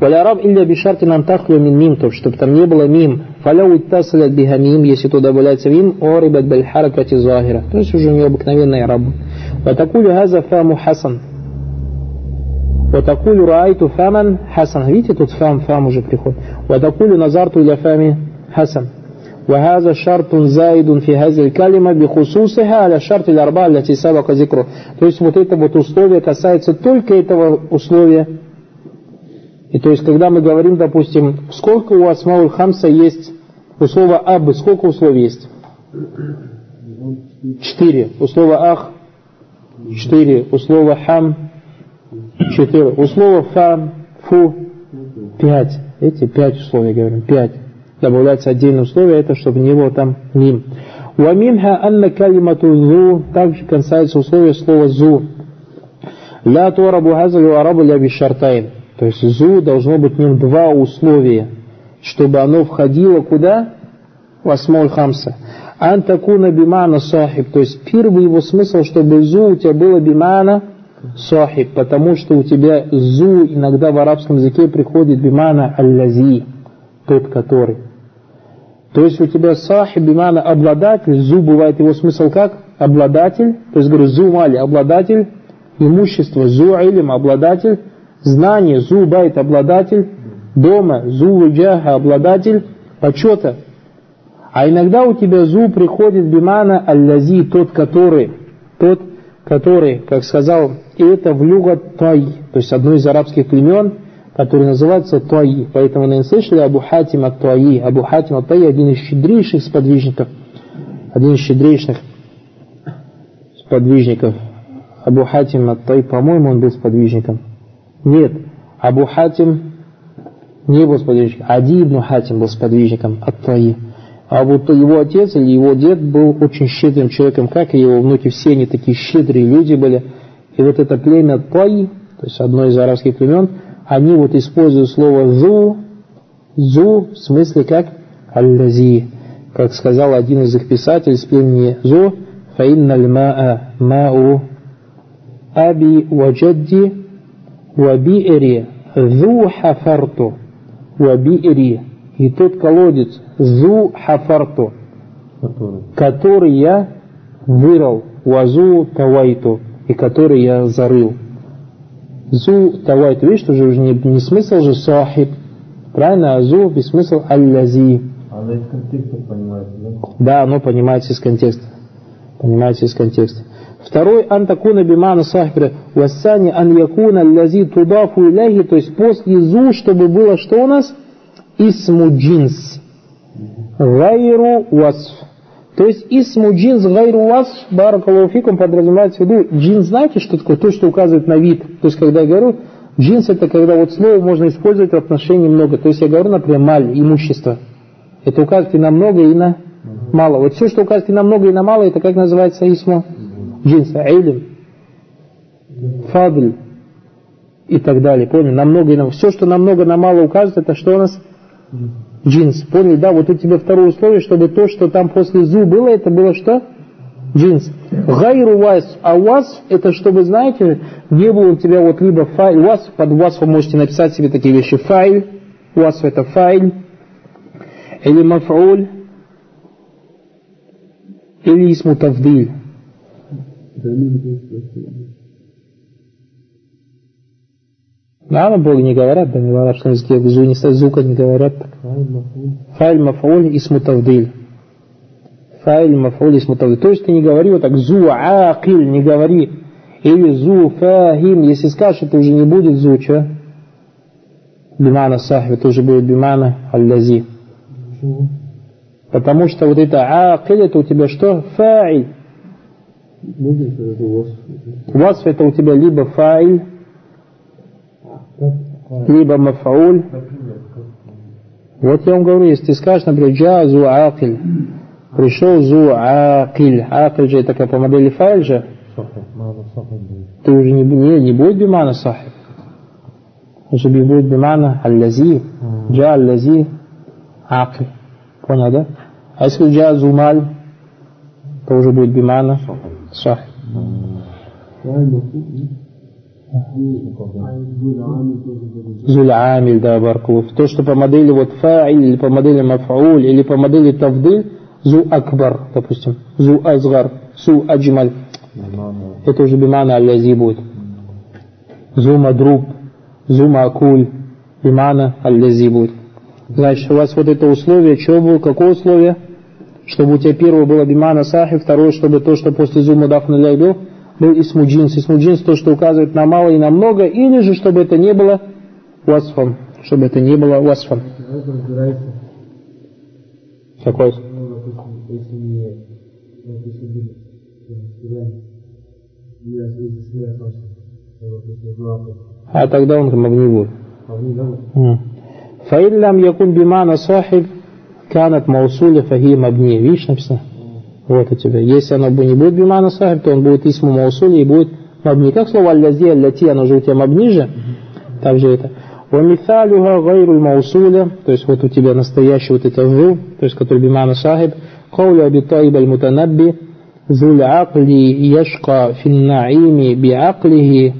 Валяраб илля бишарти нам тахлю мин мим, то чтобы там не было мим. Фаляу иттасалят биха мим, если туда добавляется мим, орибат баль харакати захира. То есть уже у него обыкновенная раб. Ватакулю газа фаму хасан. Ватакулю раайту фаман хасан. Видите, тут фам, фам уже приходит. Ватакулю назарту иля фами хасан. وهذا شرط زائد في هذه الكلمة بخصوصها على الشرط الأربعة التي سبق ذكره. То есть вот это вот условие касается только этого условия. И то есть, когда мы говорим, допустим, сколько у Асмауль Хамса есть у слова Аб, сколько условий есть? Четыре. У слова Ах четыре. У слова Хам четыре. У слова Фам, Фу пять. Эти пять условий говорим, пять добавляется отдельное условие, это чтобы не было там мим. Уаминха анна калимату зу, также касается условия слова зу. Ля торабу хазалю арабу ля бишартайн. То есть зу должно быть в нем два условия, чтобы оно входило куда? Восьмой хамса. Антакуна бимана сахиб. То есть первый его смысл, чтобы зу у тебя было бимана сахиб, потому что у тебя зу иногда в арабском языке приходит бимана аллази, тот который. То есть у тебя сахиб, бимана обладатель, зу бывает его смысл как? Обладатель, то есть говорю, зу мали, обладатель имущества, зу илим, обладатель знания, зу байт, обладатель дома, зу джаха, обладатель почета. А иногда у тебя зу приходит бимана аллази, тот, который, тот, который, как сказал, и это в люга тай, то есть одно из арабских племен – который называется Туаи. Поэтому, наверное, слышали Абу Хатим от Туаи. Абу Хатим от Туаи один из щедрейших сподвижников. Один из щедрейших сподвижников. Абу Хатим от Туаи, по-моему, он был сподвижником. Нет, Абу Хатим не был сподвижником. Ади ибн Хатим был сподвижником от Туаи. А вот его отец или его дед был очень щедрым человеком, как и его внуки, все они такие щедрые люди были. И вот это племя Туаи, то есть одно из арабских племен, они вот используют слово «зу», «зу» в смысле как «аллази». Как сказал один из их писателей с племени «зу», «фаинна льмаа мау аби ваджадди вабиэри зу хафарту вабиэри». И тот колодец «зу хафарту», который я вырыл, «вазу тавайту», и который я зарыл. Зу тавайт, видишь, что уже не, не смысл же сахиб, правильно, а зу без смысл аллази. Оно из контекста понимается, да? Да, оно понимается из контекста. Понимается из контекста. Второй антакуна бимана сахибра вассани ан якуна аллази тудафу иляхи, то есть после зу, чтобы было что у нас? Исму джинс. Гайру васф. То есть исму джинс гайру вас, баракалуфикум, подразумевается в виду, джинс, знаете, что такое? То, что указывает на вид. То есть, когда я говорю, джинс это когда вот слово можно использовать в отношении много. То есть, я говорю, например, маль, имущество. Это указывает и на много, и на мало. Вот все, что указывает и на много, и на мало, это как называется исму джинс, эйлим, фадль и так далее. Понял? На много и на Все, что на много, на мало указывает, это что у нас? Джинс. Поняли, да? Вот у тебя второе условие, чтобы то, что там после зу было, это было что? Джинс. Гайру вас, а вас, это чтобы, знаете, не было у тебя вот либо файл, вас, под вас вы можете написать себе такие вещи. Файл, у вас это файл, или маф'уль, или исму. Да, на Боге не говорят, да, не в арабском языке, в не звука не говорят. Файль мафауль и смутавдиль. Файль мафауль и смутавдиль. То есть ты не говори вот так зу акиль, не говори. Или зу фахим. Если скажешь, это уже не будет зу, что? Бимана сахви, это уже будет бимана аллази. Потому что вот это акиль, это у тебя что? Фаиль. Васф это у тебя либо фаиль, либо мафауль. Вот я вам говорю, если ты скажешь, например, джа зу акиль, пришел зу акиль, акиль же такая по модели файл же, ты уже не, не, не будет бимана сахиб, уже будет бимана аллази, джа аллази акиль. Понял, да? А если джа зумаль, то уже будет бимана сахиб. Зуль-амиль, да, баркулуф. То, что по модели вот фа'иль, или по модели маф'уль, или по модели тавдыль, зу акбар, допустим, зу азгар, су аджмаль. Это уже бимана аль будет. Зу мадруб, зу макуль, бимана аль будет. Значит, у вас вот это условие, что было, какое условие? Чтобы у тебя первое было бимана сахи, второе, чтобы то, что после зума дафна был, был исму джинс. Исму джинс то, что указывает на мало и на много, или же, чтобы это не было васфом. Чтобы это не было васфом. Какой? А тогда он магни будет. Фаиллям якун бимана сахиб канат маусуля фахи мабни. Видишь написано? Вот у тебя. Если оно не будет бимана сахиб, то он будет исму маусуля и будет мабни. Как слово аллази, аллати, оно же у тебя мабни же. Также это. ومثالها غير الموصولة то есть вот у тебя настоящий вот это жу, то есть который бимана сахиб قول أبي طيب المتنبي ذو العقل يشقى في النعيم بعقله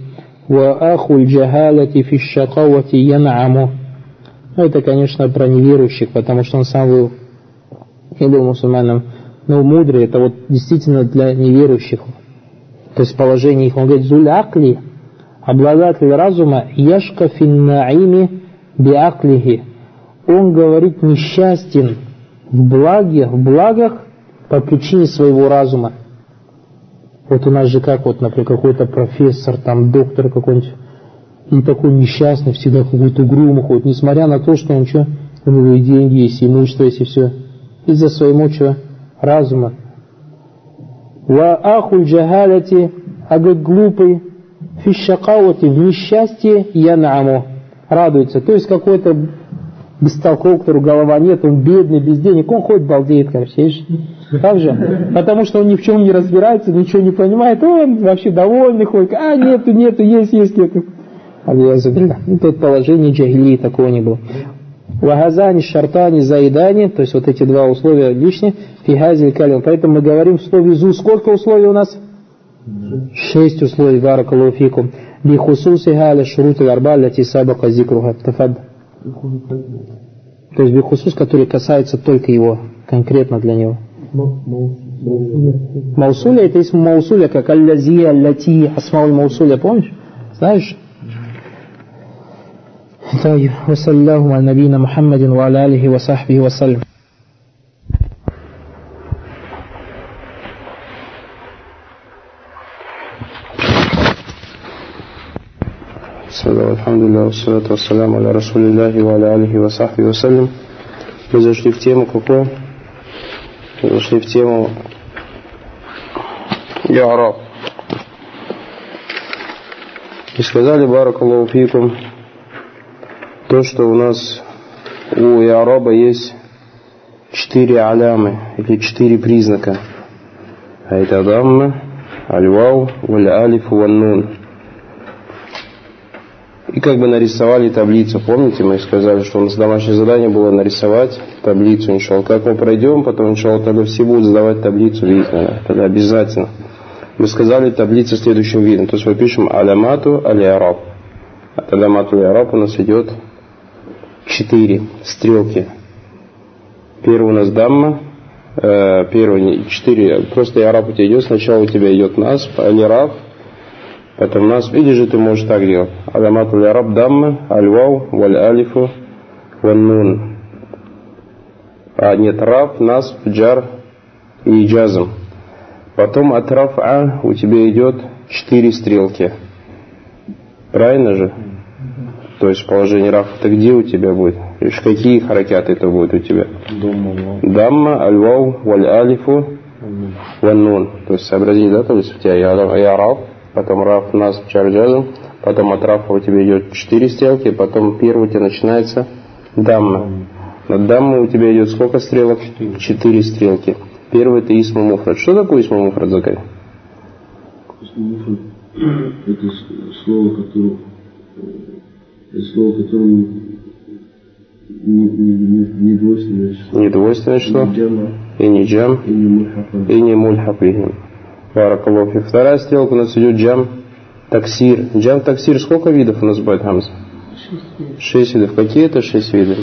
وأخو الجهالة في الشقوة ينعم ну, это, конечно, про неверующих, потому что он сам был, не был мусульманом, но мудрый, это вот действительно для неверующих. То есть положение их, он говорит, зуль обладатель разума, яшка финнаими биаклихи. Он говорит несчастен в благе, в благах по причине своего разума. Вот у нас же как вот, например, какой-то профессор, там доктор какой-нибудь, и такой несчастный, всегда какой-то угрюмый ходит, несмотря на то, что он что, у него и деньги есть, и имущество есть, и все. Из-за своего что? Разума. Ва ахуль джахалати, а глупый, фишакауати, в несчастье я наму, радуется. То есть какой-то бестолковый, которого голова нет, он бедный, без денег, он ходит балдеет, короче, видишь? Так же? Потому что он ни в чем не разбирается, ничего не понимает, он вообще довольный ходит, а нету, нету, есть, есть, нету. Ну, тут положение джагилии такого не было. Вагазани, шартани, заедани, то есть вот эти два условия лишние, фигазиль калим. Поэтому мы говорим в слове зу. Сколько условий у нас? Шесть условий, баракалуфикум. Бихусуси галя шурут арба ляти сабака зикруха. То есть бихусус, который касается только его, конкретно для него. Маусуля это из Маусуля, как аль-лази, аль-лати, асмауль Маусуля, помнишь? Знаешь? طيب وصلى الله على نبينا محمد وعلى آله وصحبه وسلم بسم الله والحمد لله والصلاة والسلام على رسول الله وعلى آله وصحبه وسلم Мы зашли в тему какую? Мы зашли в тему Яраб. И сказали Баракаллаху фикум то, что у нас у Яроба есть четыре алямы или четыре признака. А это дамма, аль-вау, валь-алиф, ван-нун. И как бы нарисовали таблицу. Помните, мы сказали, что у нас домашнее задание было нарисовать таблицу, иншалл. Как мы пройдем, потом, иншалл, тогда все будут задавать таблицу, видно, тогда обязательно. Мы сказали таблица следующим видом. То есть мы пишем алямату аль-араб. Алямату аль-араб у нас идет четыре стрелки. Первый у нас дамма, э, первый четыре, просто араб у тебя идет, сначала у тебя идет нас, алираб, потом нас, или же ты можешь так делать. Аламат алираб дамма, альвау, валь алифу, ван А нет, раф, нас, джар и джазм. Потом от рафа у тебя идет четыре стрелки. Правильно же? То есть положение раф, это где у тебя будет? Лишь какие харакяты это будет у тебя? Дамма, аль-вау, валь-алифу, ван То есть сообрази, да, то есть у тебя я раф, потом раф, нас, чарджазм, потом от рафа у тебя идет четыре стрелки, потом первый у тебя начинается дамма. На дамму у тебя идет сколько стрелок? Четыре стрелки. Первый это исма муфрад. Что такое исма муфрад, Закай? Это слово, которое слово, которое не, не, не двойственное число. Не двойственное число. И не джам. И не мульхап. И не мульхап. Баракаллаху. Вторая стрелка у нас идет джам. Таксир. Джам таксир сколько видов у нас будет, Хамза? Шесть видов. Какие это шесть видов?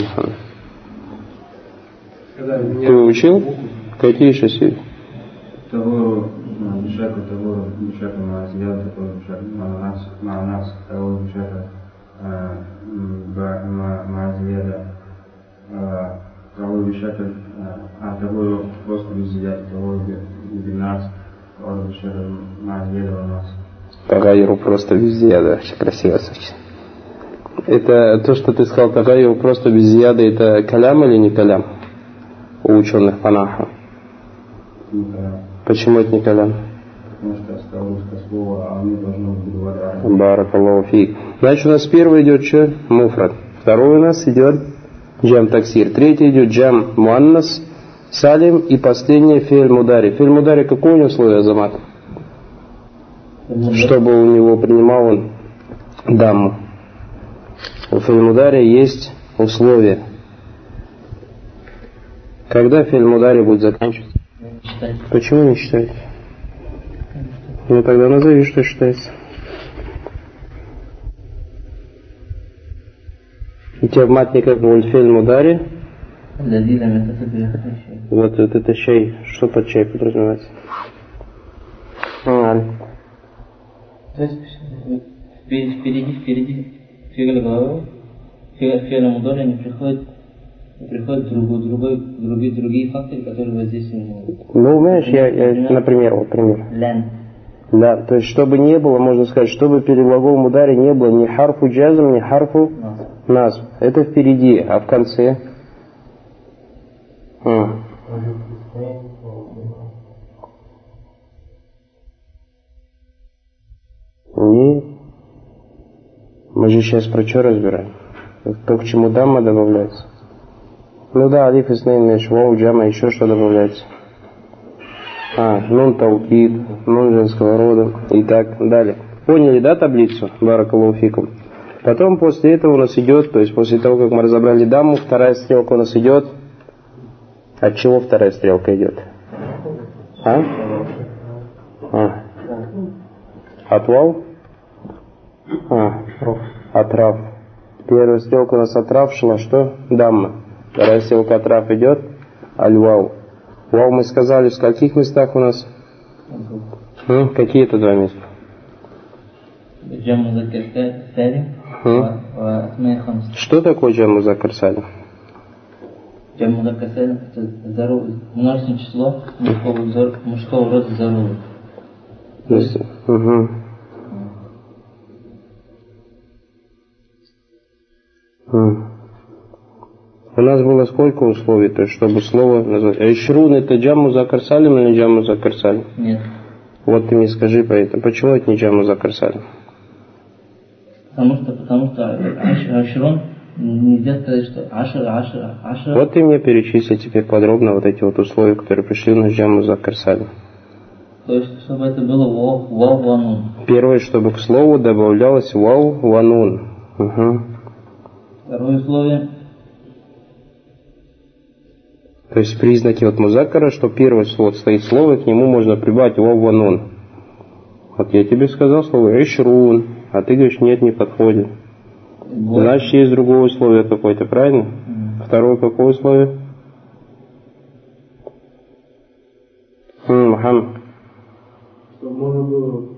Ты учил? Какие шесть видов? Того бешака, того взгляд, того нас, того взгляда, того бешака, просто без взгляда, того без нас, того бешака на взгляда у нас. Тагайру просто везде, да, очень красиво звучит. Это то, что ты сказал, Тагайру просто без яда, это калям или не калям? У ученых панаха. Почему это не калям? Потому что осталось слово, а оно должно быть. Баракаллаху фиг. Значит, у нас первый идет что? Муфрат. Второй у нас идет джам таксир. Третий идет джам муаннас, салим и последнее фель мудари. Фель мудари какое у него условие, Азамат? Чтобы у него принимал он даму. У фель мудари есть условие. Когда фель мудари будет заканчиваться? Почему не считаете? Ну тогда назови, что считается. И тебя в мать не как Тевматник Мульфель Мудари. Вот, вот это чай. Что под чай подразумевается? А, ладно. Впереди, впереди фигля головы, фигля мудари не приходит приходят другой, другой, другие, другие факторы, которые здесь. на Ну, знаешь, я, я, например, вот пример. Лен. Да, то есть, чтобы не было, можно сказать, чтобы перед глаголом ударе не было ни харфу джазм, ни харфу нас. Это впереди, а в конце? А. Не. Мы же сейчас про что разбираем? То, к чему дамма добавляется. Ну да, алиф иснейн меш, вау, джама, еще что добавляется. А, нун таукид, нун женского рода и так далее. Поняли, да, таблицу? Баракалуфикум. Потом после этого у нас идет, то есть после того, как мы разобрали даму, вторая стрелка у нас идет. От чего вторая стрелка идет? А? а. От вау? А. От рав. Первая стрелка у нас от рав шла что? Дамма. Вторая стрелка от рав идет. Аль вау. Вау мы сказали, в каких местах у нас? Ну, какие это два места? Джамма Закарта, что такое джаму закар салим? Джаму закар салим – это здоровый, множественное число мужского, мужского рода здоровых. Угу. У нас было сколько условий, то есть, чтобы слово назвать? А Ишрун это джаму закар салим или джаму закар? Нет. Вот ты мне скажи поэтому, почему это не джаму закар салим? Потому что, потому что Аш- Ашрон нельзя сказать, что Ашер, Ашер, Ашер. Вот ты мне перечисли теперь подробно вот эти вот условия, которые пришли на джаму закарсалим. То есть, чтобы это было вау, вау, ванун. Первое, чтобы к слову добавлялось вау, ванун. Угу. Второе условие. То есть признаки вот музакара, что первое слово стоит слово, и к нему можно прибавить вау, ванун. Вот я тебе сказал слово ишрун, а ты говоришь, нет, не подходит. Вот. Значит, есть другое условие какое-то, правильно? Второе какое условие? Мухаммад. Чтобы можно было,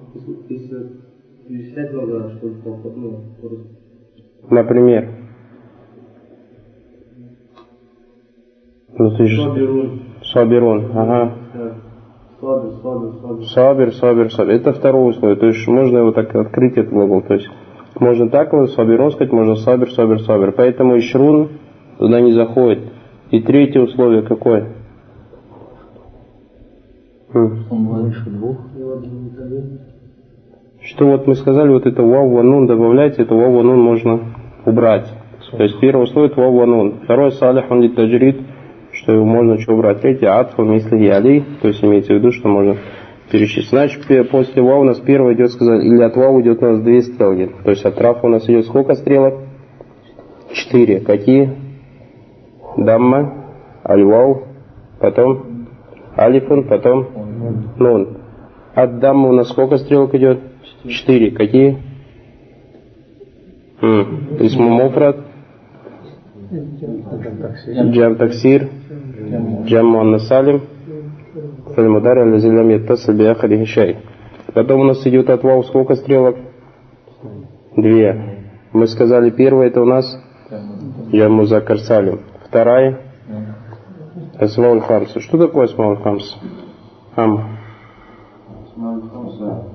если перечислять много, чтобы ну, Например. Ну ты же... Сабирун. Сабирун, ага. Сабир, сабир, сабир. Сабир, сабир, сабир. Это второе условие. То есть можно его так открыть, этот глагол. То есть можно так его сабирон сказать, можно сабир, сабир, сабир. Поэтому ишрун туда не заходит. И третье условие какое? Что вот мы сказали, вот это вау ванун добавлять, это вау ванун можно убрать. То есть первое условие это вау ванун. Второе салих он таджрид, что можно что убрать. Третье атфу мисли яли, то есть имеется в виду, что можно перечислить. Значит, после вау у нас первое идет сказать, или от вау идет у нас две стрелки. То есть от рафа у нас идет сколько стрелок? Четыре. Какие? Дамма, аль-вау, потом алифун, потом нун. От даммы у нас сколько стрелок идет? Четыре. Какие? Исму Муфрат, Джам Таксир, Джамму Анна Салим. Фальмудар Ализилям Яттаса Биахари Хишай. Потом у нас идет от вау сколько стрелок? Две. Мы сказали, первая это у нас Джамму Закар Вторая Асмауль Хамса. Что такое Асмауль Хамса? Хам. Асмауль Хамса.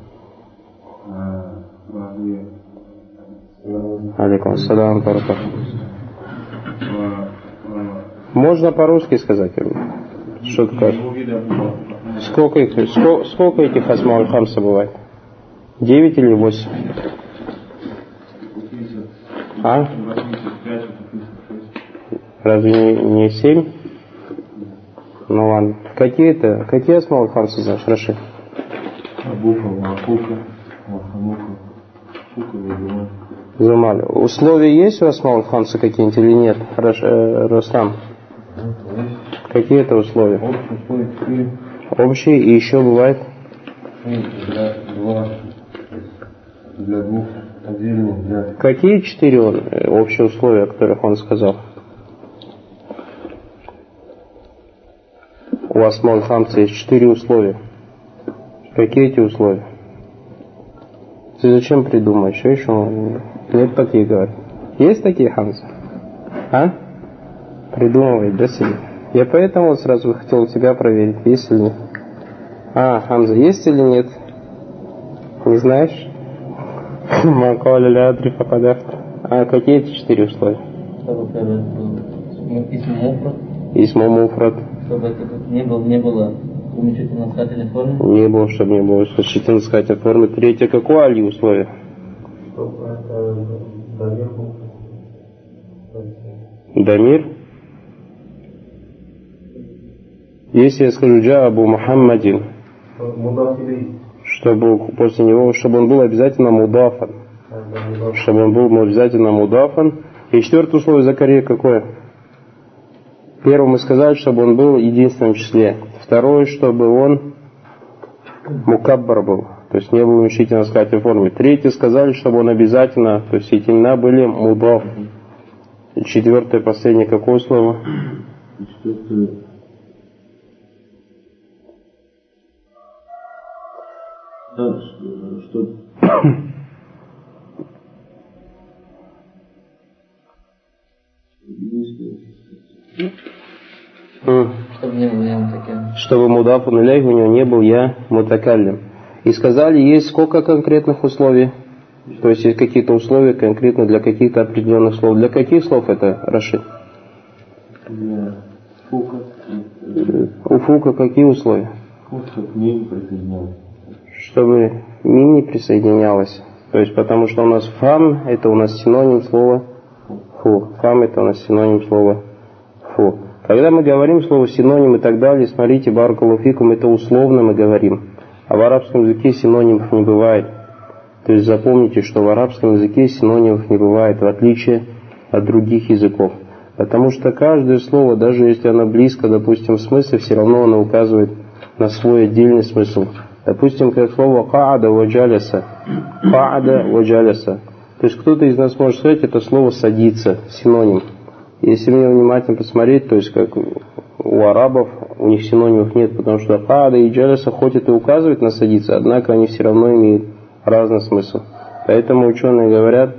А, Алейкум ассалам. Можно по-русски сказать? Что такое? Сколько, их, сколько, сколько этих асмауль хамса бывает? Девять или восемь? А? 85, описывает Разве не, семь? Ну ладно. Какие это? Какие асмауль хамса знаешь, Рашид? Абука, Вахука, Ваханука, Фука. Замали. Условия есть у асмауль хамса какие-нибудь или нет? Раш, э, Рустам? Какие это условия? Общие и еще бывает? для два, для двух отдельно, для Какие четыре э, общие условия, о которых он сказал? У Асмауль Хамса есть четыре условия. Какие эти условия? Ты зачем придумаешь? Он- нет таких, говорит. Есть такие Хамса? А? Придумывает, да, себе? Я поэтому вот сразу хотел у тебя проверить, есть или нет. А, Хамза, есть или нет? Не знаешь? Макаля лядри факадафтар. А какие эти четыре условия? Исмо муфрат. чтобы это не было, не было уменьшительно сказательной формы. Не было, чтобы не было значительно сказать от формы. Третье, какое али условие? чтобы это доверху. Дамир. Если я скажу Джа Абу Мухаммадин, чтобы после него, чтобы он был обязательно мудафан. Чтобы он был обязательно мудафан. И четвертое условие Закария какое? Первое мы сказали, чтобы он был в единственном числе. Второе, чтобы он мукаббар был, то есть не был уменьшительно сказательной форме. Третье сказали, чтобы он обязательно, то есть эти имена были мудаф. Четвертое, последнее, какое слово? Четвертое. Да, что. Чтобы не было я таким. чтобы мудафун у него не был я мутакаллим. И сказали, есть сколько конкретных условий? То есть есть какие-то условия конкретно для каких-то определенных слов. Для каких слов это, Рашид? для фука, У фука какие условия? фука к ним присоединяется. Чтобы мин не присоединялось. То есть потому что у нас фам это у нас синоним слова фу. Фам это у нас синоним слова фу. Когда мы говорим слово синоним и так далее, смотрите, баракалуфикум, это условно мы говорим. А в арабском языке синонимов не бывает. То есть запомните, что в арабском языке синонимов не бывает, в отличие от других языков. Потому что каждое слово, даже если оно близко, допустим, в смысле, все равно оно указывает на свой отдельный смысл. Допустим, как слово «каада ваджаляса». «Каада ваджаляса». То есть кто-то из нас может сказать, это слово «садиться», синоним. Если мне внимательно посмотреть, то есть как у арабов, у них синонимов нет, потому что «каада» и «джаляса» хоть и указывает на «садиться», однако они все равно имеют разный смысл. Поэтому ученые говорят,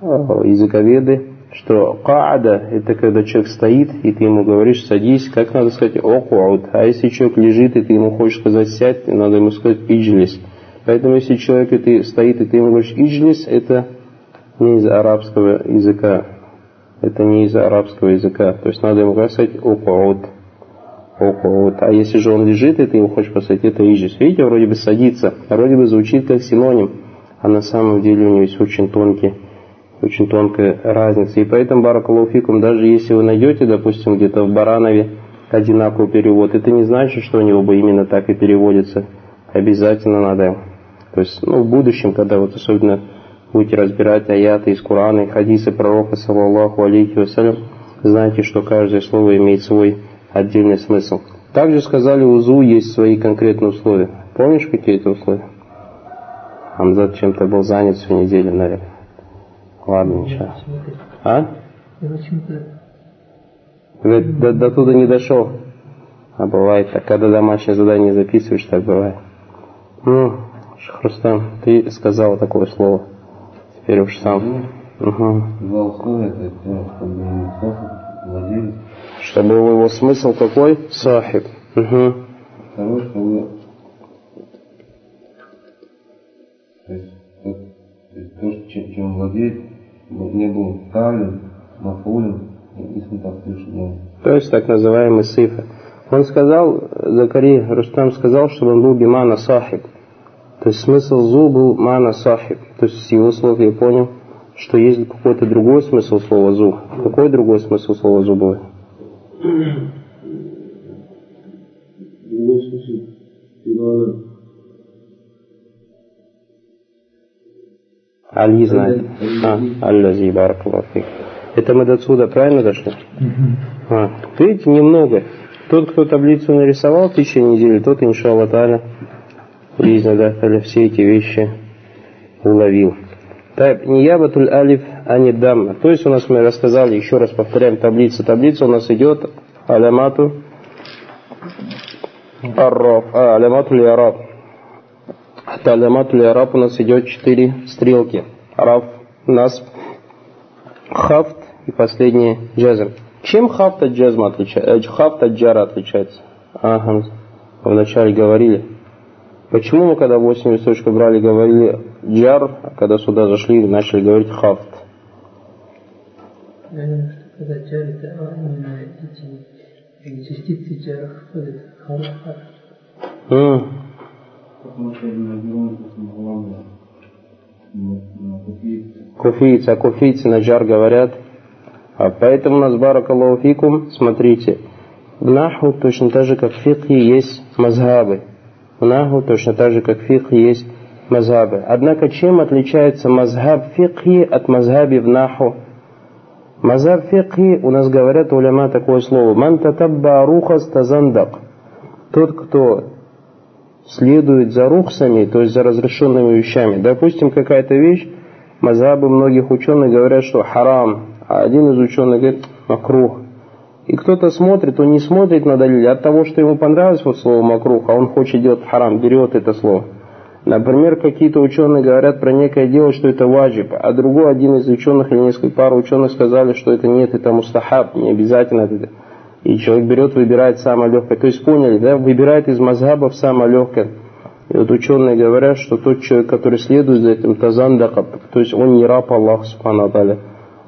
э, языковеды, что каада это когда человек стоит, и ты ему говоришь садись, как надо сказать окуаут. А если человек лежит, и ты ему хочешь сказать сядь, надо ему сказать иджлис. Поэтому если человек и ты, стоит, и ты ему говоришь иджлис, это не из арабского языка. Это не из арабского языка. То есть надо ему сказать окуаут. Окуаут. А если же он лежит, и ты ему хочешь сказать, это иджлис. Видите, вроде бы садится, вроде бы звучит как синоним, а на самом деле у него есть очень тонкий очень тонкая разница. И поэтому, баракалуфикум, даже если вы найдете, допустим, где-то в Баранове одинаковый перевод, это не значит, что у него бы именно так и переводится. Обязательно надо. То есть, ну, в будущем, когда вот особенно будете разбирать аяты из Корана и хадисы пророка, саллаллаху алейхи вассалям, знайте, что каждое слово имеет свой отдельный смысл. Также сказали, у ЗУ есть свои конкретные условия. Помнишь, какие это условия? Хамзат чем-то был занят всю неделю, наверное. Ладно, ничего. А? Говорит, до, до туда не дошел. А бывает так, когда домашнее задание записываешь, так бывает. Ну, Шахрустам, ты сказал такое слово. Теперь уж сам. Угу. Два условия, это чтобы. Чтобы его смысл какой? Сахиб. Угу. Второе, чтобы то есть, то, то, есть то что, чем, чем владеет, не был талин, мафулин, и То есть так называемый сифа. Он сказал, Закари Рустам сказал, чтобы он был бимана сахиб. То есть смысл зу был мана сахиб. То есть с его слов я понял, что есть какой-то другой смысл слова зу. Какой другой смысл слова зу был? Другой смысл. Перевода. Али знает. А, Аллази баракаллаху Это мы до отсюда правильно дошли? А, видите, немного. Тот, кто таблицу нарисовал в течение недели, тот, иншаллах таля, да, все эти вещи уловил. Так, не ябатуль алиф, а не дамма. То есть у нас мы рассказали, еще раз повторяем таблицу. Таблица у нас идет алямату арраф, а, алямату лиараб. От алямату лиараб у нас идет четыре стрелки. Раф, насб, хафт и последний джазм. Чем хафт от джазма отличается? Хафт от джара отличается? Ага, вначале говорили. Почему мы, когда 8 листочков брали, говорили джар, а когда сюда зашли, начали говорить хафт? Что когда джар, это а, именно эти частицы джара входят Куфийцы, а куфийцы на джар говорят. А поэтому у нас баракаллаху фикум, смотрите, в наху точно так же, как в фикхе есть мазхабы. В наху точно так же, как в фикхе есть мазхабы. Однако чем отличается мазхаб фикхи от мазхаби в наху? Мазхаб фикхи, у нас говорят уляма такое слово, ман татабба рухас тазандак. Тот, кто следует за рухсами, то есть за разрешенными вещами. Допустим, какая-то вещь, мазхабы многих ученых говорят, что харам, а один из ученых говорит макрух. И кто-то смотрит, он не смотрит на далиль от того, что ему понравилось вот слово макрух, а он хочет делать харам, берет это слово. Например, какие-то ученые говорят про некое дело, что это ваджиб, а другой один из ученых или несколько пар ученых сказали, что это нет, это мустахаб, не обязательно это. И человек берет, выбирает самое легкое. То есть поняли, да, выбирает из мазхабов самое легкое. И вот ученые говорят, что тот человек, который следует за этим тазандаком, то есть он не раб Аллаха Субхану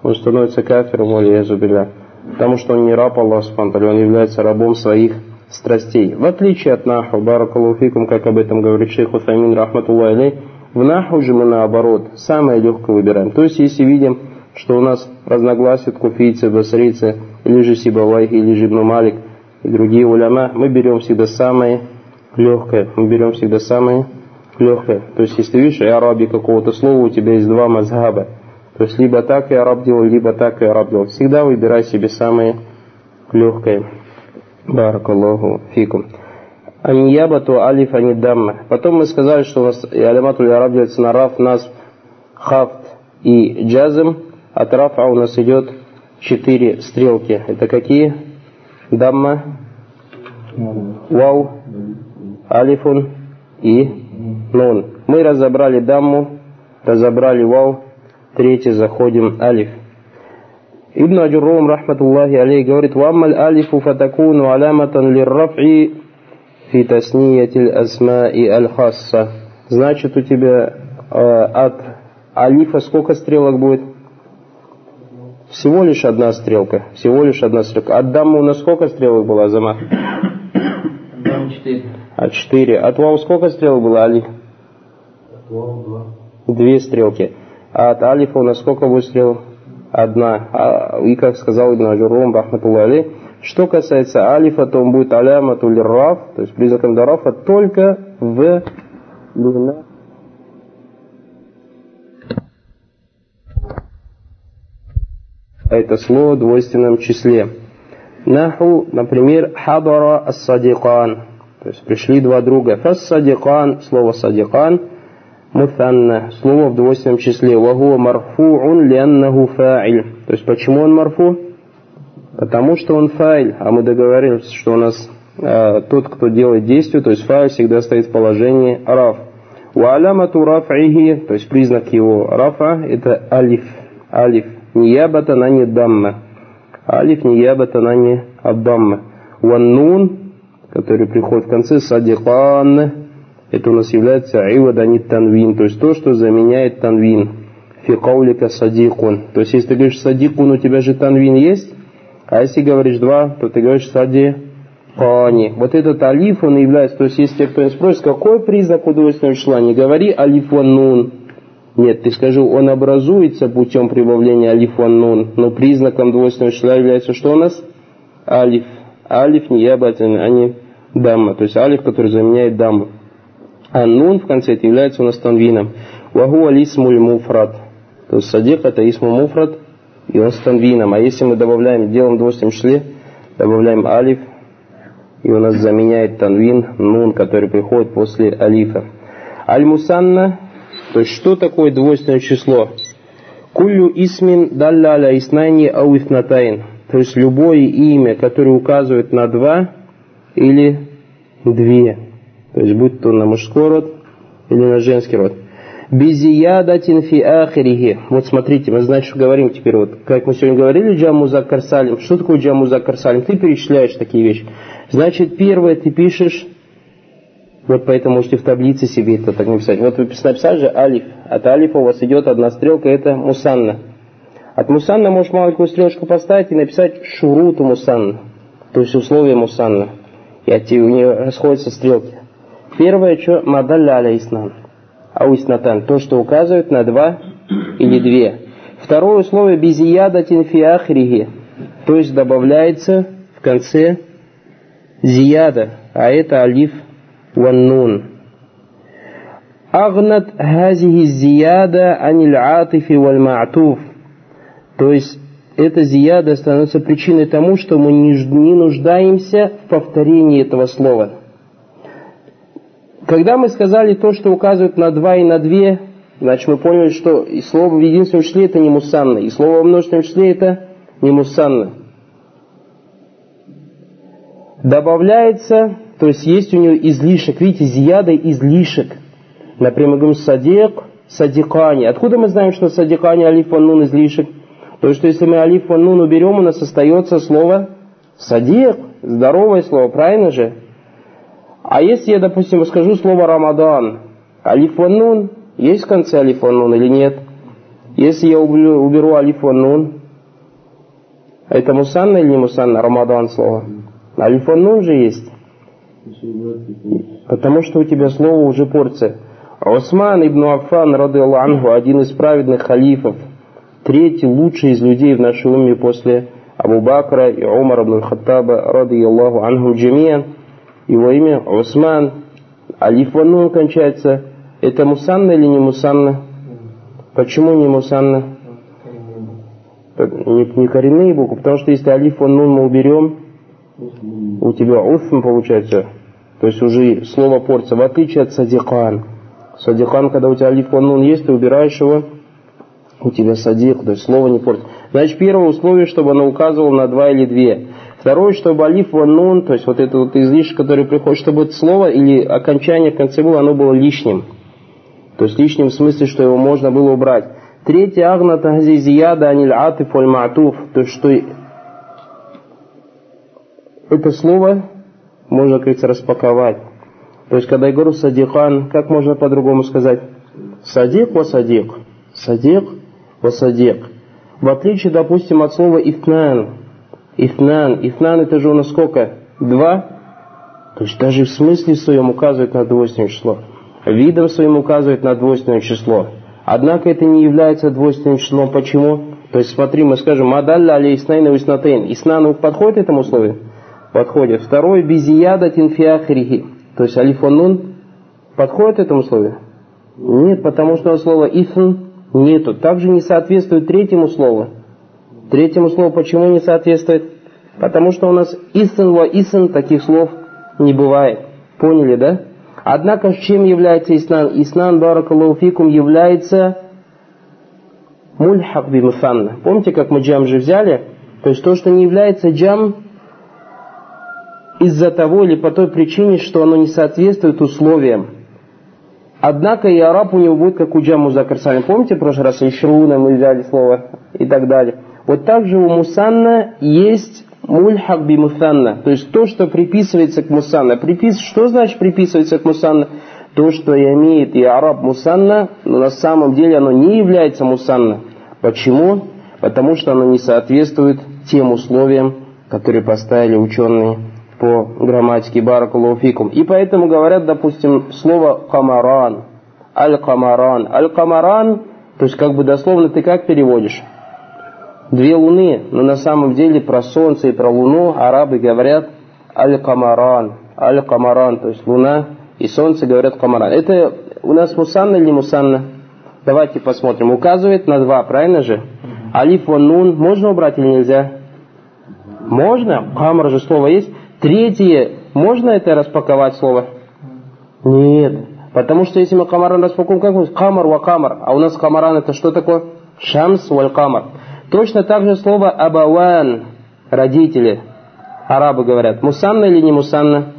он становится кафиром, алиязубиля. Потому что он не раб Аллаха Субхану он является рабом своих страстей. В отличие от наху, баракалуфикум, как об этом говорит шейх Усамин, рахматуллах в наху же мы наоборот, самое легкое выбираем. То есть, если видим, что у нас разногласия куфийцы, басрицы, или же Сибавайхи, или же Ибн Малик и другие уляма, мы берем всегда самое легкое. Мы берем всегда самое легкое. То есть, если видишь, и араби какого-то слова, у тебя есть два мазхаба. То есть, либо так и араб делал, либо так и араб делал. Всегда выбирай себе самое легкое. Баракаллаху фикум. Аньябату алиф анидамма. Потом мы сказали, что у нас алимату араб делится на раф, нас, хафт и джазм. От рафа у нас идет четыре стрелки. Это какие? ضمة, واو, ألف и نون. Мы разобрали дамму, разобрали вау, третий заходим ألف. Ибн Аджуррум, رحمة الله عليه, говорит, «وأما الألف فتكون علامة للرفع في تثنية الأسماء خاصة». Значит, у тебя э, от алифа сколько стрелок будет? Всего лишь одна стрелка. Всего лишь одна стрелка. От даммы у нас сколько стрелок было, Азамат? Да, 4. А четыре. От вау сколько стрелок было, Али? Две стрелки. А от алифа у нас сколько будет стрелок? Одна. А, и как сказал Ибн Аджурум, رحمة الله عليه, что касается алифа, то он будет علامة الرفع, то есть признаком дарафа только в луна. Это слово в двойственном числе. Наху, например, хадара ас-садикан. То есть пришли два друга. Фас-садикан, слово садикан, мутанна, слово в двойственном числе. Вагуа марфу'ун лианнаху фа'иль. То есть почему он марфу? Потому что он фаиль, а мы договорились, что у нас э, тот, кто делает действие, то есть фаиль всегда стоит в положении раф. Ва алямату то есть признак его рафа, это алиф. Алиф. Ниябата не дамма. Алиф ниябата не аддамма. Ван который приходит в конце, садикан, это у нас является айваданит танвин, то есть то, что заменяет танвин. Фикаулика садикун. То есть если ты говоришь садикун, у тебя же танвин есть, а если говоришь два, то ты говоришь сади Кани. Вот этот алиф, он является, то есть если кто-нибудь спросит, какой признак удовольственного числа, не говори алиф ван нун. Нет, ты скажи, он образуется путем прибавления алиф ван нун, но признаком двойственного числа является что у нас? Алиф. Алиф не ябатин, а не дамма. То есть алиф, который заменяет дамму. А нун в конце это является у нас танвином. Вагу алисмуль муфрат. То есть садик это исму муфрат, и он с танвином. А если мы добавляем, делаем в двойственном числе, добавляем алиф, и у нас заменяет танвин нун, который приходит после алифа. Аль-мусанна, то есть что такое двойственное число? Кулю исмин далля аля иснайни ау ифнатайн. То есть любое имя, которое указывает на два или две. То есть будь то на мужской род или на женский род. Безиядатин фи ахирихи. Вот смотрите, мы что говорим теперь. Вот, как мы сегодня говорили, джаму закарсалим. Что такое джаму закарсалим? Ты перечисляешь такие вещи. Значит, первое ты пишешь, вот поэтому можете в таблице себе это так написать. Вот вы написали же алиф. От алифа у вас идет одна стрелка, это мусанна. От мусанна можешь маленькую стрелочку поставить и написать шуруту мусанна. То есть условия мусанна. И от у нее расходятся стрелки. Первое, что мадалля аля иснан. Ауиснатан. То, что указывает на два или две. Второе условие безияда тинфиахриги. То есть добавляется в конце зияда, а это алиф Агнат хазихи зияда аниль атифи валь ма'туф. То есть эта зияда становится причиной тому, что мы не нуждаемся в повторении этого слова. Когда мы сказали то, что указывает на два и на две, значит мы поняли, что и слово в единственном числе это не мусанно, и слово во множественном числе это не мусанно добавляется, то есть есть у него излишек. Видите, зияда излишек. Например, мы говорим садик, садикани. Откуда мы знаем, что садикани алиф ван нун излишек? То есть, что если мы алиф ван нун уберем, у нас остается слово садик, здоровое слово, правильно же? А если я, допустим, скажу слово Рамадан, алиф ван нун, есть в конце алиф ван нун или нет? Если я уберу, уберу алиф ван нун, это мусанна или не мусанна, Рамадан слово? Алиф ван же есть. Потому что у тебя слово уже порция. Осман ибн Афан, рады Аллаху, один из праведных халифов, третий лучший из людей в нашей уме после Абу Бакра и Умара ибн Хаттаба, рады Аллаху анху джамия. Его имя Осман. Алиф ван кончается. Это мусанна или не мусанна? Почему не мусанна? Не, не коренные буквы, потому что если алиф ван мы уберем, у тебя усм получается, то есть уже слово порция, в отличие от садикан. Садикан, когда у тебя алиф нун есть, ты убираешь его, у тебя садик, то есть слово не портится. Значит, первое условие, чтобы оно указывало на два или две. Второе, чтобы алиф нун, то есть вот это вот излишек, который приходит, чтобы это слово или окончание в конце было, оно было лишним. То есть лишним в смысле, что его можно было убрать. Третье, агна тахзи зияда аниль атиф аль ма'туф, то есть что это слово можно, как говорится, распаковать. То есть, когда я говорю садихан, как можно по-другому сказать? Садик wa садик. Садик wa садик. В отличие, допустим, от слова ифнан. Ифнан. Ифнан это же у нас сколько? Два? То есть даже в смысле своем указывает на двойственное число. Видом своим указывает на двойственное число. Однако это не является двойственным числом. Почему? То есть смотри, мы скажем, мадалля али иснайна виснатейн. Иснан подходит этому условию? Подходит. Второй безияда тинфиахрихи. То есть алиф нун подходит этому слову? Нет, потому что слово ифн нету. Также не соответствует третьему слову. Третьему слову почему не соответствует? Потому что у нас исн ва исн таких слов не бывает. Поняли, да? Однако, чем является иснан? Иснан, баракаллаху является мульхак бимуфанна. Помните, как мы джам же взяли? То есть то, что не является джам из-за того или по той причине, что оно не соответствует условиям. Однако и араб у него будет, как у джаму закарсали. Помните, в прошлый раз Ишруна мы взяли слово и так далее. Вот также у мусанна есть мульхак би мусанна. То есть то, что приписывается к мусанна. Припис... Что значит приписывается к мусанна? То, что имеет и араб мусанна, но на самом деле оно не является мусанна. Почему? Потому что оно не соответствует тем условиям, которые поставили ученые по грамматике Баракулуфикум. И поэтому говорят, допустим, слово камаран, аль-камаран. Аль-камаран, то есть как бы дословно ты как переводишь? Две луны, но на самом деле про солнце и про луну арабы говорят аль-камаран, аль-камаран, то есть луна и солнце говорят камаран. Это у нас мусанна или мусанна? Давайте посмотрим. Указывает на два, правильно же? Алиф ван нун можно убрать или нельзя? Можно. Камар же слово есть. Третье, можно это распаковать слово? Нет. Потому что если мы камаран распакуем, как мы камар ва камар, а у нас камаран это что такое? Шамс валь камар. Точно так же слово абаван, родители. Арабы говорят, мусанна или не мусанна?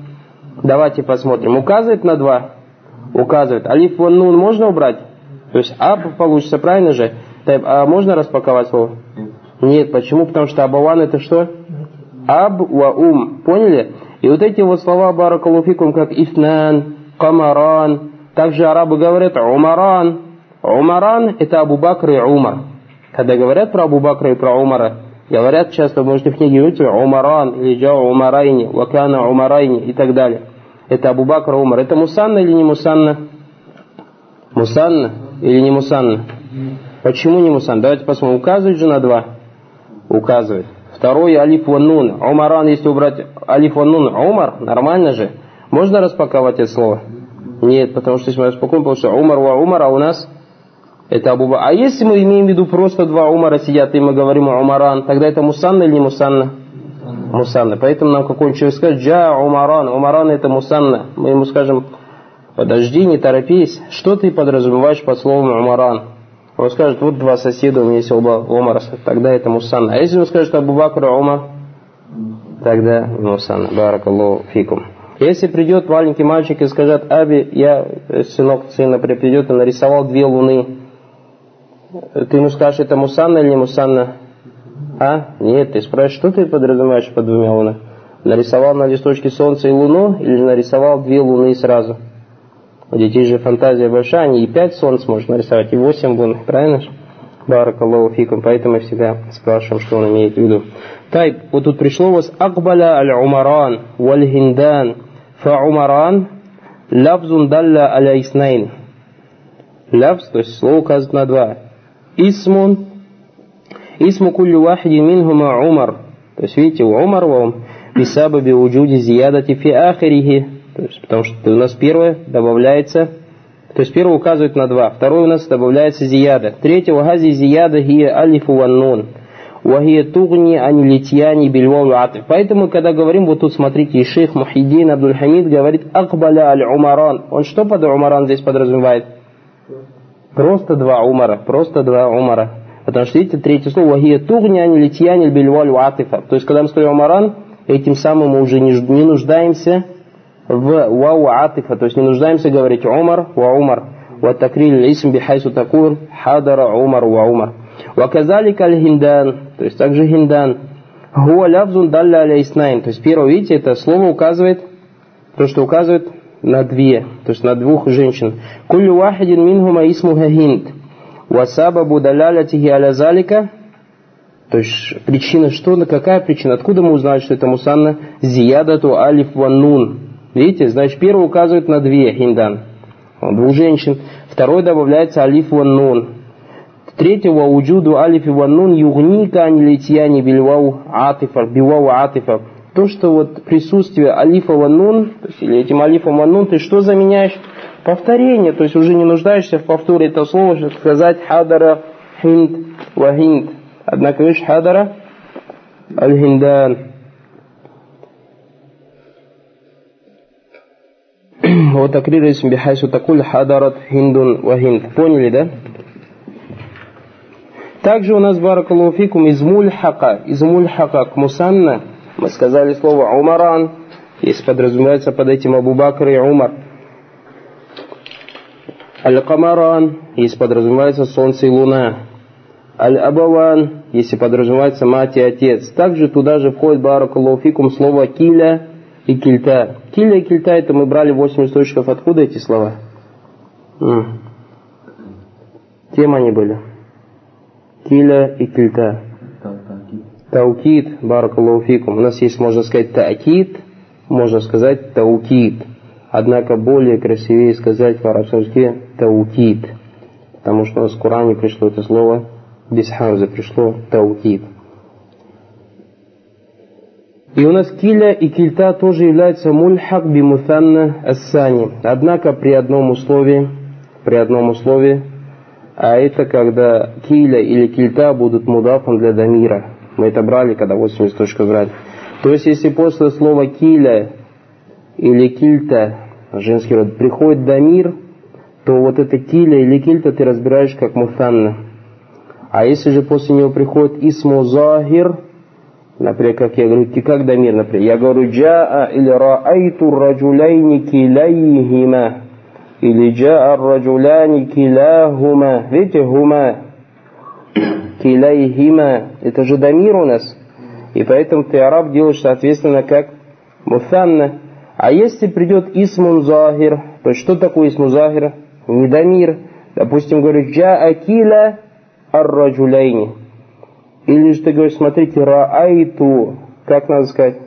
Давайте посмотрим. Указывает на два? Указывает. Алиф ван нун можно убрать? То есть аб получится, правильно же? А можно распаковать слово? Нет. Почему? Потому что абаван это что? Аб ва ум. Поняли? И вот эти вот слова баракалуфикум, как ифнан, камаран, также арабы говорят умаран. Умаран это Абу Бакр и Умар. Когда говорят про Абу Бакра и про Умара, говорят часто, можете в книге видеть, Умаран или Джа Умарайни, Вакана Умарайни и так далее. Это Абу Бакр Умар. Это Мусанна или не Мусанна? Мусанна или не Мусанна? Почему не Мусанна? Давайте посмотрим. Указывает же на два? Указывает. Второй алиф ван нун. Умаран, если убрать алиф ван нун, умар, нормально же. Можно распаковать это слово? Нет, потому что если мы распакуем, что умар ва умар, а у нас это Абу А если мы имеем в виду просто два умара сидят, и мы говорим умаран, тогда это мусанна или не мусанна? Мусанна. Поэтому нам какой-нибудь человек скажет, джа умаран, умаран это мусанна. Мы ему скажем, подожди, не торопись, что ты подразумеваешь под словом умаран? Он скажет, вот два соседа у меня есть оба Омара, тогда это Мусанна. А если он скажет Абу Бакр Умар, тогда Мусанна. Баракаллаху фикум. Если придет маленький мальчик и скажет, Аби, я, сынок сына придет и нарисовал две луны, ты ему скажешь, это Мусанна или не Мусанна? А? Нет, ты спрашиваешь, что ты подразумеваешь под двумя лунами? Нарисовал на листочке солнце и луну или нарисовал две луны сразу? У детей же фантазия большая, они и пять солнц может нарисовать, и восемь лун, правильно же? Баракаллаху фикум, поэтому мы всегда спрашиваем, что он имеет в виду. Так, вот тут пришло у вас Акбаля аль-Умаран валь-Хиндан фа-Умаран лавзун далля аля иснайн. Лавз, то есть слово указывает на два. Исмун, исму куллю вахиди минхума Умар. То есть, видите, Умар вам бисабаби уджуди зиядати фи ахирихи то есть, потому что у нас первое добавляется, то есть первое указывает на два, второе у нас добавляется зияда. Третье, вагази зияда хия алифу ваннун. Вахия тугни анилитьяни бильвау атиф. Поэтому, когда говорим, вот тут смотрите, и шейх Мухиддин Абдуль Хамид говорит Акбаля аль Умаран. Он что под Умаран здесь подразумевает? Просто два Умара, просто два Умара. Потому что, видите, третье слово, вахия тугни анилитьяни бильвау атифа. То есть, когда мы сказали Умаран, этим самым мы уже не нуждаемся в вау атифа, то есть не нуждаемся говорить Умар ва Умар. والتكرير الاسم بحيث تقول حضر عمر وعمر وكذلك الهندان то есть также хиндан هو لفظ دل على اثنين то есть первое видите это слово указывает то что указывает на две то есть на двух женщин كل واحد منهما اسمها هند وسبب دلالته على ذلك то есть причина что, какая причина, откуда мы узнали, что это мусанна? Зиядату алиф ваннун. Видите, значит, первый указывает на две хиндан, двух женщин. Второй добавляется алиф ван нун. Третьего уджуду алиф ван нун югника анилитьяни бильвау атифа, бивау атифа. То, что вот присутствие алифа ван нун, или этим алифом ван нун, ты что заменяешь? Повторение, то есть уже не нуждаешься в повторе этого слова, чтобы сказать хадара хинд ва хинд. Однако видишь хадара аль-хиндан. Вот акририс бихайсу такуль хадарат хиндун вахинд. Поняли, да? Также у нас баракалуфикум из мульхака, из мульхака к мусанна, мы сказали слово умаран, если подразумевается под этим Абу Бакр и Умар. Аль-Камаран, если подразумевается солнце и луна. Аль-Абаван, если подразумевается мать и отец. Также туда же входит баракалуфикум слово киля и кильта. Киля и кильта это мы брали 8 источников. Откуда эти слова? М. Кем они были? Киля и кильта. Таукид, баракалуфикум. У нас есть, можно сказать, таакид, можно сказать таукид. Однако более красивее сказать в арабском языке таукид. Потому что у нас в Коране пришло это слово, без хамза пришло таукид. И у нас киля и кильта тоже являются мульхак бимутанна ассани. Однако при одном условии, при одном условии, а это когда киля или кильта будут мудафом для дамира. Мы это брали, когда 80 точка брали. То есть, если после слова киля или кильта, женский род, приходит дамир, то вот это киля или кильта ты разбираешь как мутанна. А если же после него приходит исму захир, например, как я говорю, как дамир, например, я говорю джаа или раайту раджуляйни киляйхима, или джаа раджуляни киляхума, видите, хума, киляйхима, это же дамир у нас, и поэтому ты араб делаешь соответственно как муфанна. А если придет исмун захир, то что такое исмун захир? Недомир. Допустим, говорю, джа акиля ар-раджуляйни. Или же ты говоришь, смотрите, раайту, как надо сказать?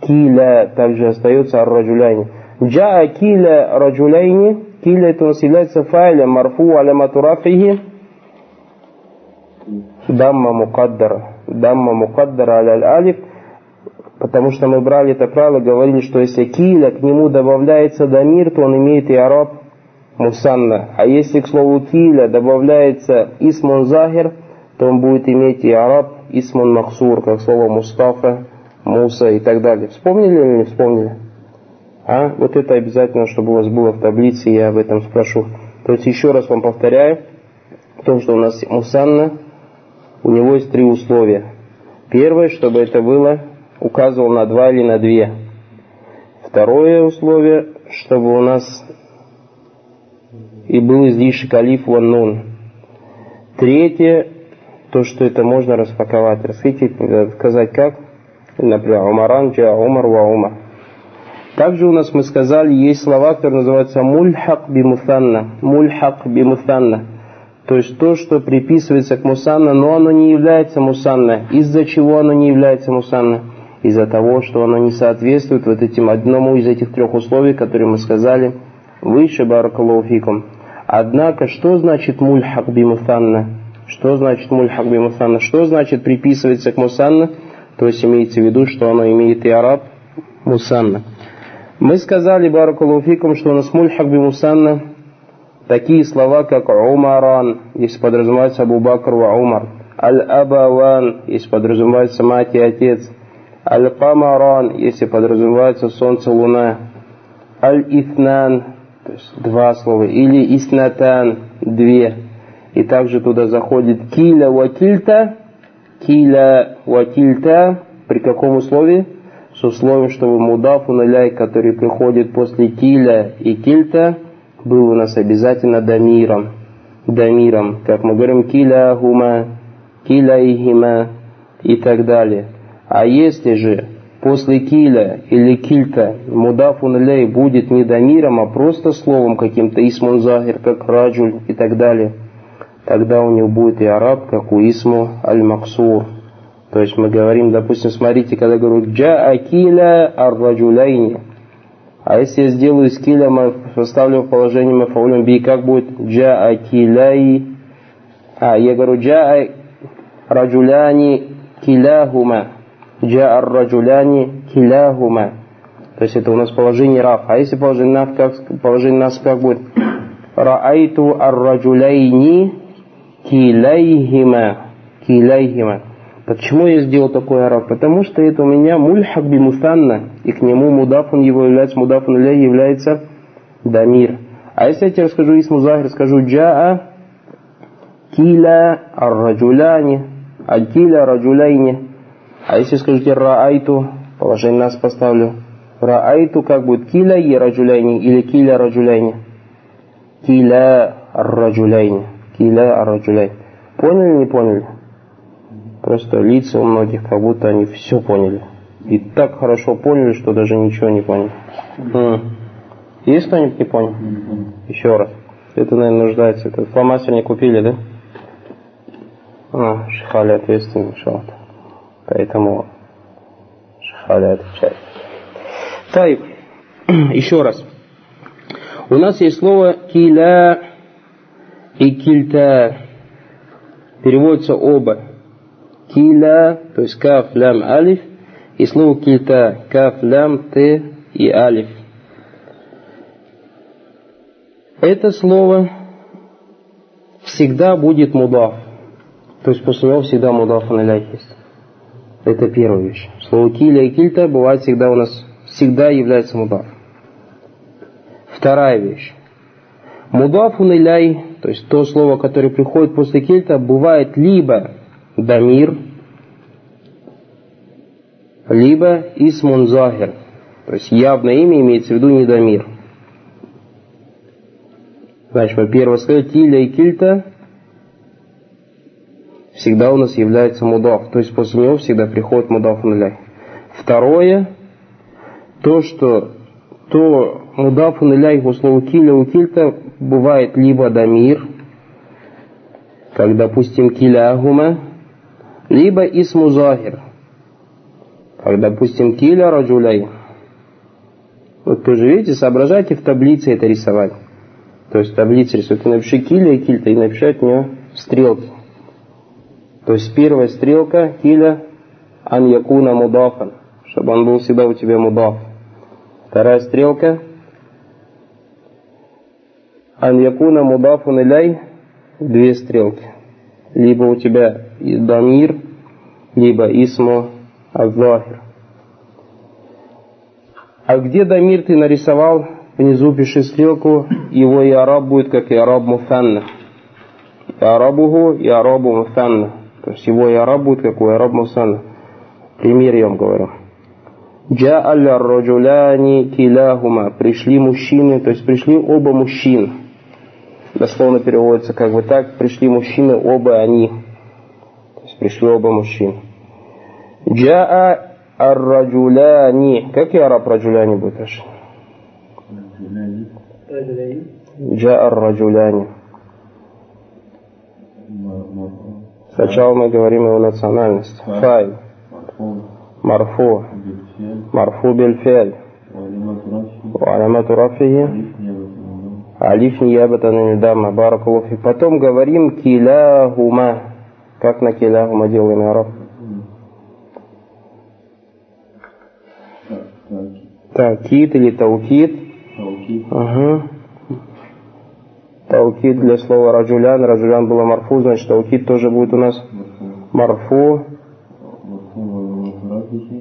Киля также остается ар-раджуляйни. Джа киля раджуляйни. Киля это у нас является файлем марфу алямату рафихи. Дамма мукаддара. Дамма мукаддара аляль алиф. Потому что мы брали это правило, говорили, что если киля к нему добавляется дамир, то он имеет и араб мусанна. А если к слову киля добавляется исмун захир, то он будет иметь и араб исмун махсур, как слово Мустафа, Муса и так далее. Вспомнили или не вспомнили? А? Вот это обязательно, чтобы у вас было в таблице, я об этом спрошу. То есть еще раз вам повторяю, то, что у нас мусанна, у него есть три условия. Первое, чтобы это было, указывал на два или на две. Второе условие, чтобы у нас и был излишек алиф ван нун. Третье, то, что это можно распаковать. Раскрыть, сказать как? Например, Умаран, Джа, Умар, Ва Умар. Также у нас мы сказали, есть слова, которые называются мульхак бимутанна. Мульхак бимутанна. То есть то, что приписывается к мусанна, но оно не является мусанна. Из-за чего оно не является мусанна? Из-за того, что оно не соответствует вот этим одному из этих трех условий, которые мы сказали выше баракалуфикум. Однако, что значит мульхак бимусанна? Что значит мульхак бимусанна? Что значит приписывается к мусанна? То есть имеется в виду, что оно имеет и араб мусанна. Мы сказали баракалуфикум, что у нас мульхак бимусанна такие слова, как Умаран, если подразумевается Абу Бакр ва Умар, Аль-Абаван, если подразумевается мать и отец, Аль-Камаран, если подразумевается солнце, луна, Аль-Ифнан, то есть два слова, или Иснатан, две. И также туда заходит Киля Вакильта, Киля Вакильта, при каком условии? С условием, чтобы мудафу наляй, который приходит после Киля и Кильта, был у нас обязательно дамиром. Дамиром, как мы говорим, киля хума, киля ихима и так далее. А если же после киля или кильта мудафун лей будет не дамиром, а просто словом каким-то исмун захир, как раджуль и так далее, тогда у него будет и араб, как у исму аль-максур. То есть мы говорим, допустим, смотрите, когда говорю джа акиля ар-раджуляйни, а если я сделаю из киля, поставлю в положение мафаулем би, как будет? Джа акиляй, а я говорю джа раджуляни киляхума, джа раджуляни киляхума. То есть это у нас положение раф. А если положение нас как, положение нас как будет? Раайту ар-раджуляйни киляйхима. Киляйхима. Почему я сделал такой араб? Потому что это у меня мульхак би муфанна, и к нему мудафун его является, мудафун ля является дамир. А если я тебе расскажу исму захир, скажу джаа киля ар-раджуляни, а киля раджуляйни. А если скажу тебе раайту, положение нас поставлю, раайту как будет киля и раджуляйни или киля раджуляйни? Киля ар-раджуляйни, киля ар-раджуляйни. Поняли, не поняли? Просто лица у многих, как будто они все поняли. И так хорошо поняли, что даже ничего не поняли. Есть кто-нибудь не понял? Еще раз. Это, наверное, нуждается. Это фломастер не купили, да? А, Шихали ответственный, шалт. Поэтому Шихали отвечает. Так, еще раз. У нас есть слово киля и кильта. Переводятся оба киля, то есть каф, лям, алиф, и слово кильта, каф, лям, т и алиф. Это слово всегда будет мудаф. То есть после него всегда мудаф аналяй есть. Это первая вещь. Слово киля и кильта бывает всегда у нас, всегда является мудаф. Вторая вещь. Мудаф униляй, то есть то слово, которое приходит после кильта, бывает либо дамир, либо исмун то есть явное имя имеется в виду не дамир. Значит, во-первых, сказать киля и кильта всегда у нас является мудаф, то есть после него всегда приходит мудаф нуля. Второе, то, что то мудаф нуля по слову киля у кильта бывает либо дамир, как, допустим, киляхума, либо исму захир, как, допустим, киля раджуляй. Вот тоже, видите, соображайте в таблице это рисовать. То есть в таблице рисует, напиши киля и кильта, и напиши от нее стрелки. То есть первая стрелка киля ан якуна мудафан, чтобы он был всегда у тебя мудаф. Вторая стрелка ан якуна мудафун иляй, две стрелки. Либо у тебя дамир, либо исмо Азахир. А где дамир ты нарисовал, внизу пиши стрелку, его и араб будет как и араб муфанна. И арабуху и арабу муфанна. То есть его и араб будет как у араб муфанна. Пример я вам говорю. Джа алля раджуляни киляхума. Пришли мужчины, то есть пришли оба мужчин. Дословно переводится как бы так. Пришли мужчины, оба они. То есть пришли оба мужчины. Джаа ар-раджуляни. Как я араб раджуляни будет, Аш? Джаа ар-раджуляни. Сначала мы говорим его национальность. Фай. Марфу. Марфу бельфель. وعلامات رفعه алиф ниябата дама баракулуфи. Потом говорим киляхума. Как на киляхума делаем араб? Таукид или таукид. Ага. Таукид для слова раджулян. Раджулян было марфу, значит таукид тоже будет у нас марфу.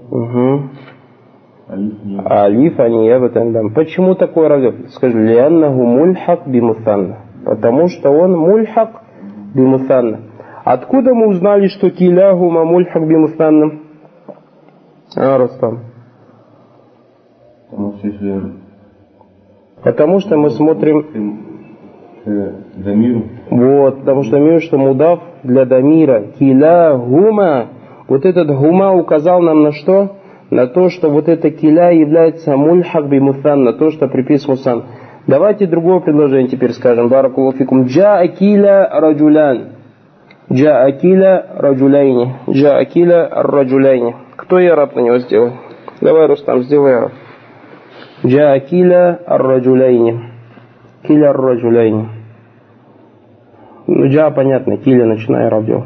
Угу. Алиф, они я дам. Почему такой разлет? Скажи, лианнаху мульхак бимусанна. Потому что он мульхак бимусанна. Откуда мы узнали, что киляху мульхак бимусанна? А, Рустам. Потому что мы смотрим... Э, вот, потому что имею что мудав для Дамира. Киля гума. Вот этот гума указал нам на что? На то, что вот это киля является мульхак бимусан, на то, что припис мусан. Давайте другое предложение теперь скажем. Баракулуфикум. Джа акиля раджулян. Джа акиля раджуляйни. Джа акиля раджуляйни. Кто я раб на него сделал? Давай, Рустам, сделай араб. Джа акиля раджуляйни киля раджуляйни. Ну, джа понятно, киля, начиная радио.